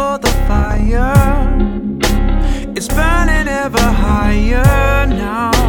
for the fire. It's burning ever higher now.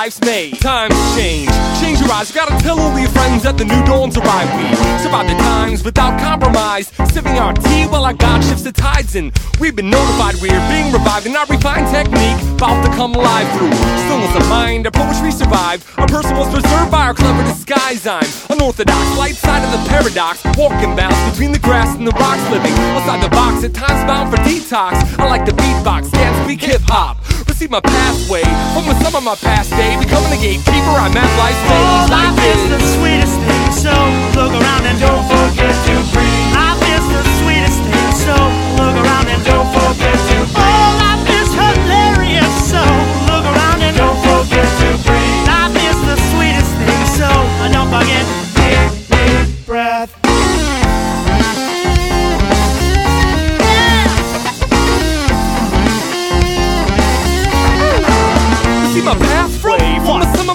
Life's made. Times change, change your eyes. You gotta tell all your friends that the new dawn's arrived. We survive the times without compromise, sipping our tea while our God shifts the tides. And we've been notified we're being revived, and our refined technique about to come alive through stillness of mind. Our poetry survived. Our person was preserved by our clever disguise. I'm unorthodox, light side of the paradox, walking balance between the grass and the rocks, living outside the box. At times bound for detox. I like the beatbox, hip Receive my pathway from the sum of my past day, becoming a gatekeeper. I'm at life's Oh, stage. life is the sweetest thing, so look around and don't forget to breathe. Life is the sweetest thing, so look around and don't forget to breathe. Oh, life is hilarious, so look around and don't forget to breathe. Life is the sweetest thing, so don't forget.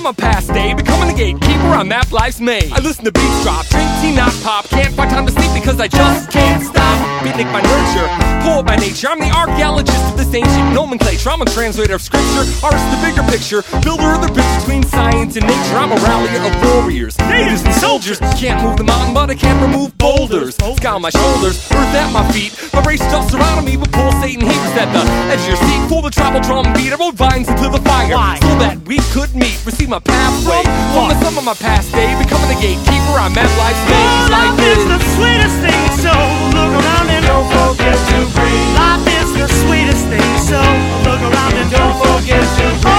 My past day, the gatekeeper on map life's made. I listen to beats drop, drink tea, not pop, can't find time to sleep because I just can't stop. Beatnik by nurture, poet by nature. I'm the archaeologist of this ancient nomenclature. I'm a translator of scripture, artist of the bigger picture, builder of the bridge between science and nature. I'm a rallier of warriors, natives and soldiers. Can't move the mountain, but I can't remove boulders. Sky on my shoulders, earth at my feet. My race just surrounding me with pulsating heat. Was at the edge of your seat, full the tribal drum beat. I rode vines into the fire so that we could meet. Receive my pathway from the sum of my past day, becoming the gatekeeper. I'm at life's stage. Oh, Life life is the sweetest thing, so look around and don't forget to breathe. Life is the sweetest thing, so look around and don't forget to breathe.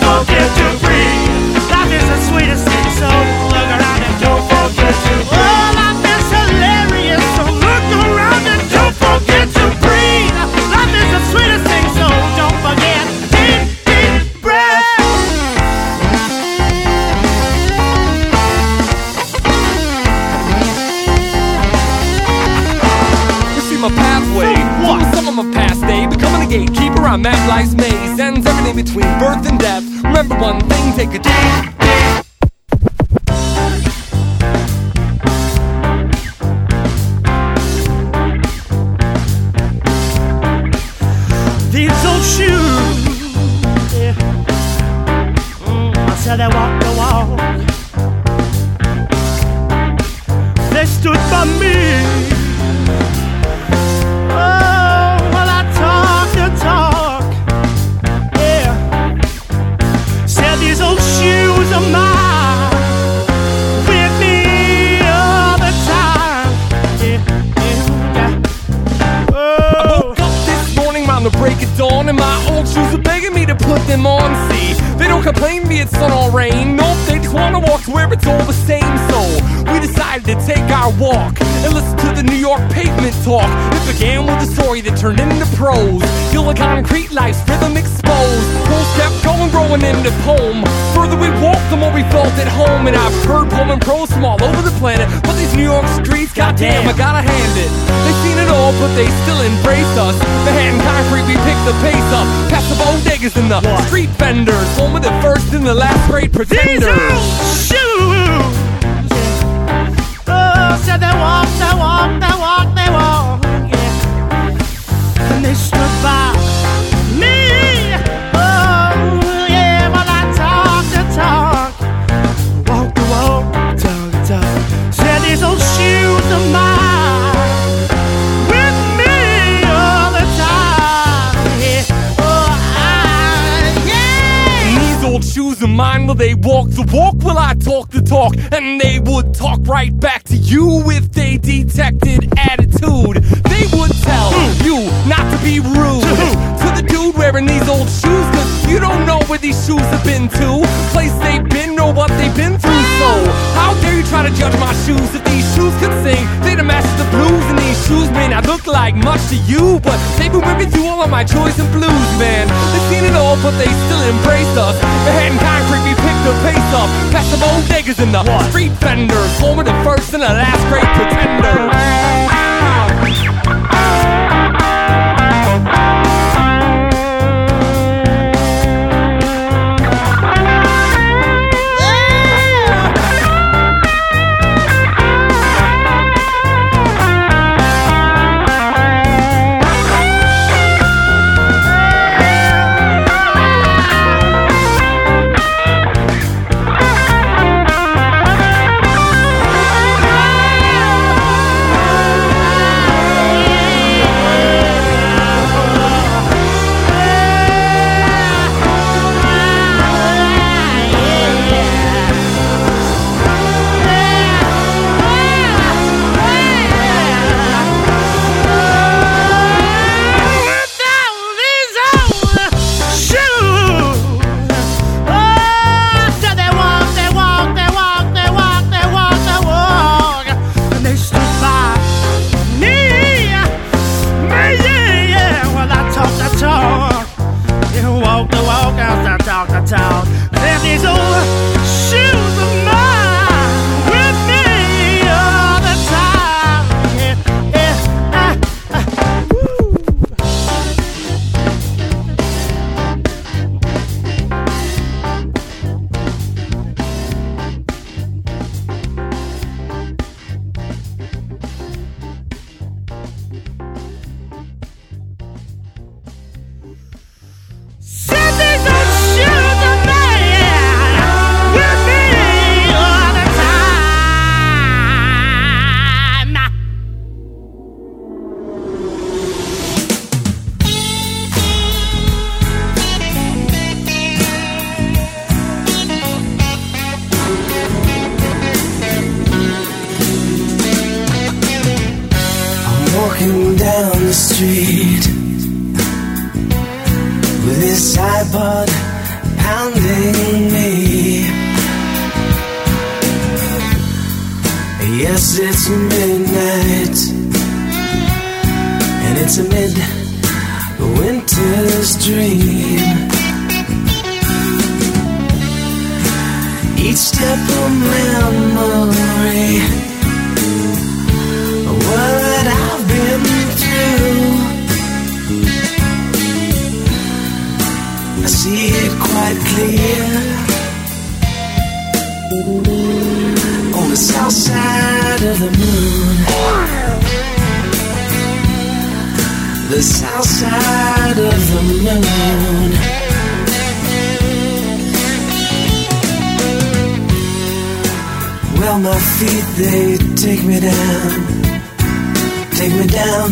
Forget to breathe. Life is the sweetest take a complain me it's sun or rain. Nope, they just wanna walk where it's all the same. So we decided to take our walk and listen to the New York pavement talk. It began with a story that turned into prose. Feel the concrete life's rhythm exposed. Pulse kept going, growing into poem. Further we walked, the more we felt at home. And I've heard poem and prose from all over the planet. But these New York streets, goddamn, I gotta hand it. They've seen it all, but they still embrace us. The hand concrete, we pick the bodegas and the street vendors. Home of the first and the last great pretenders. shoes. Oh, said they walk, they walk, they walk, they walk. Yeah. And they stood mine, will they walk the walk? Will I talk the talk? And they would talk right back to you if they detected attitude. They would tell you not to be rude to the dude wearing these old shoes, cause you don't know where these shoes have been to, place they've to you, but they've been with me through all of my joys and blues, man. They've seen it all, but they still embrace us. The head and concrete, we picked the pace up. Past the niggas in the street vendors, of the first and the last great pretenders. Yes, it's midnight, and it's a midwinter's dream. Each step of memory, what I've been through. I see it quite clear south side of the moon. The south side of the moon. Well, my feet, they take me down. Take me down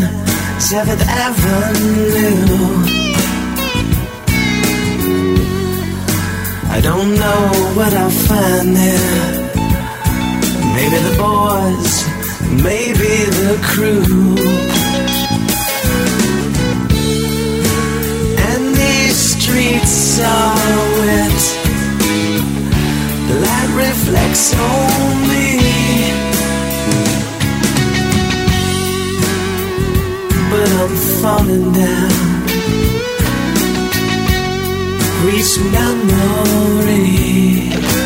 7th Avenue. I don't know what I'll find there. Maybe the boys, maybe the crew. And these streets are wet. The light reflects on me. But I'm falling down. Reach memory. On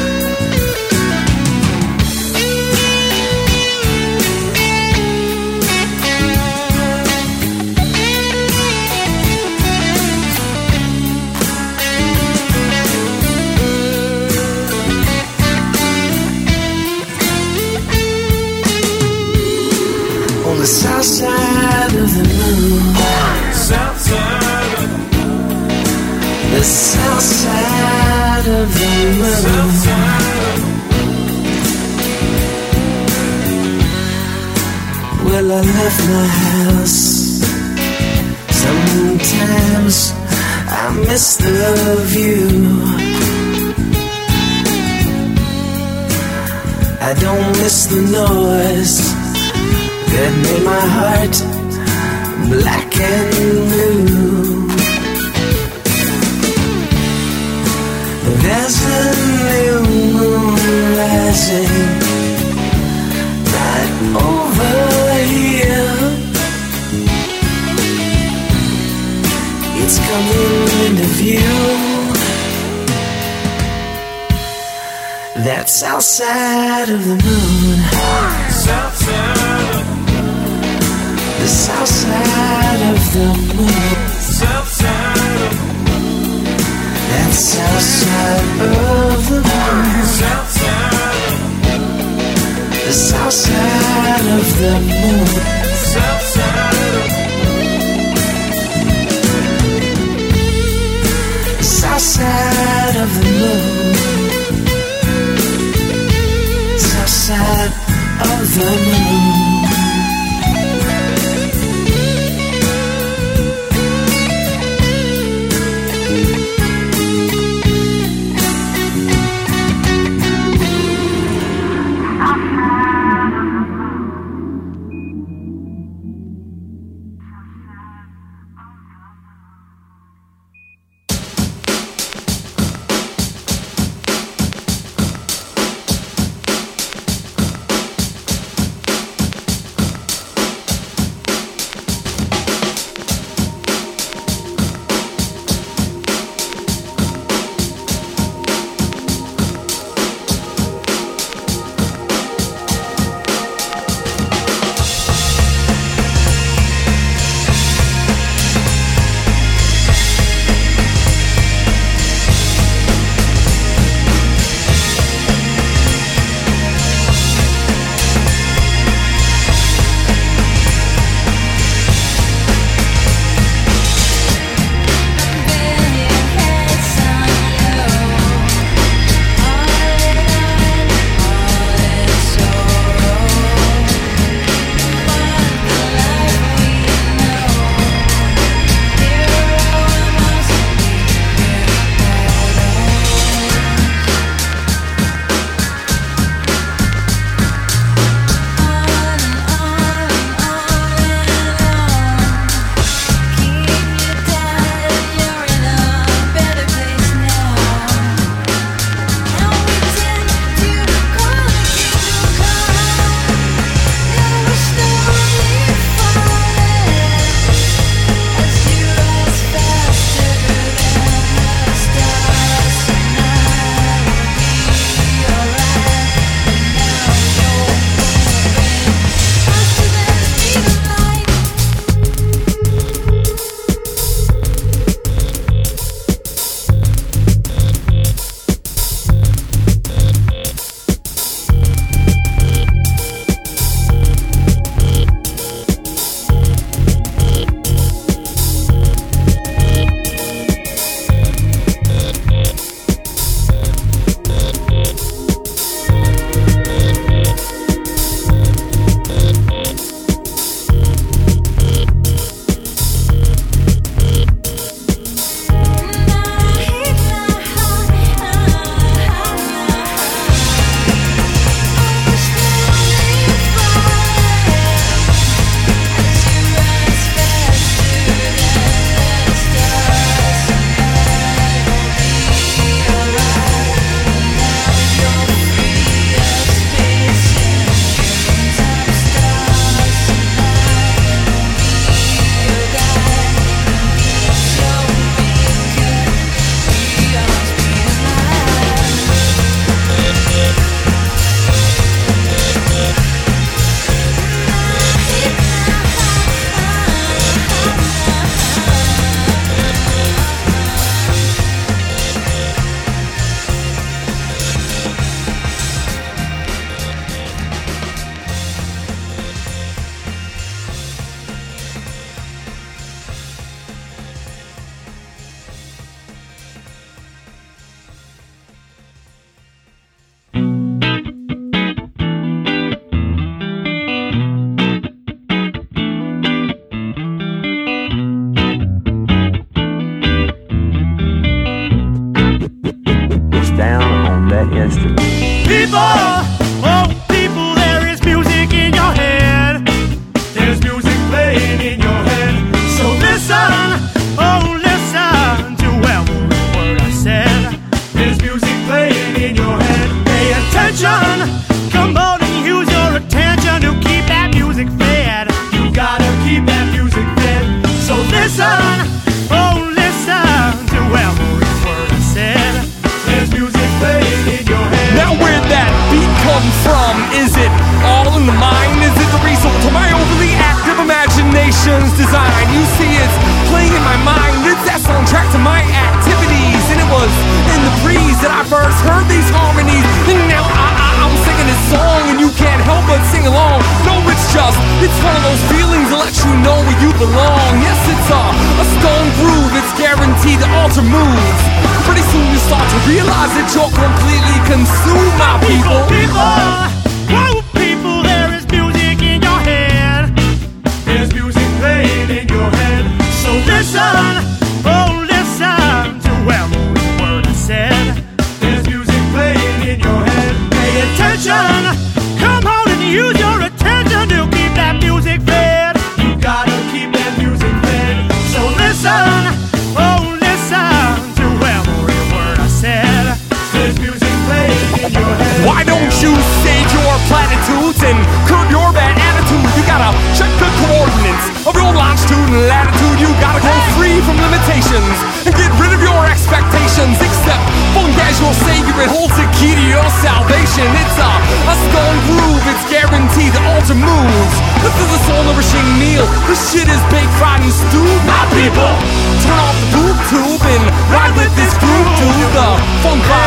rising right over here. It's coming into view. That's outside of the moon. South side of The moon. south side of the moon. That's outside of the moon. South side of the moon. South side of The south side of the moon. South side of the moon. that I first heard these harmonies. And now I, I, am singing this song, and you can't help but sing along. No, it's just, it's one of those feelings that lets you know where you belong. Yes, it's a, a stone groove, it's guaranteed to alter moves. Pretty soon you start to realize that you're completely consumed, my people. people. This shit is baked, fried, and stewed. My people, turn off the boob tube and ride with this groove to the funk.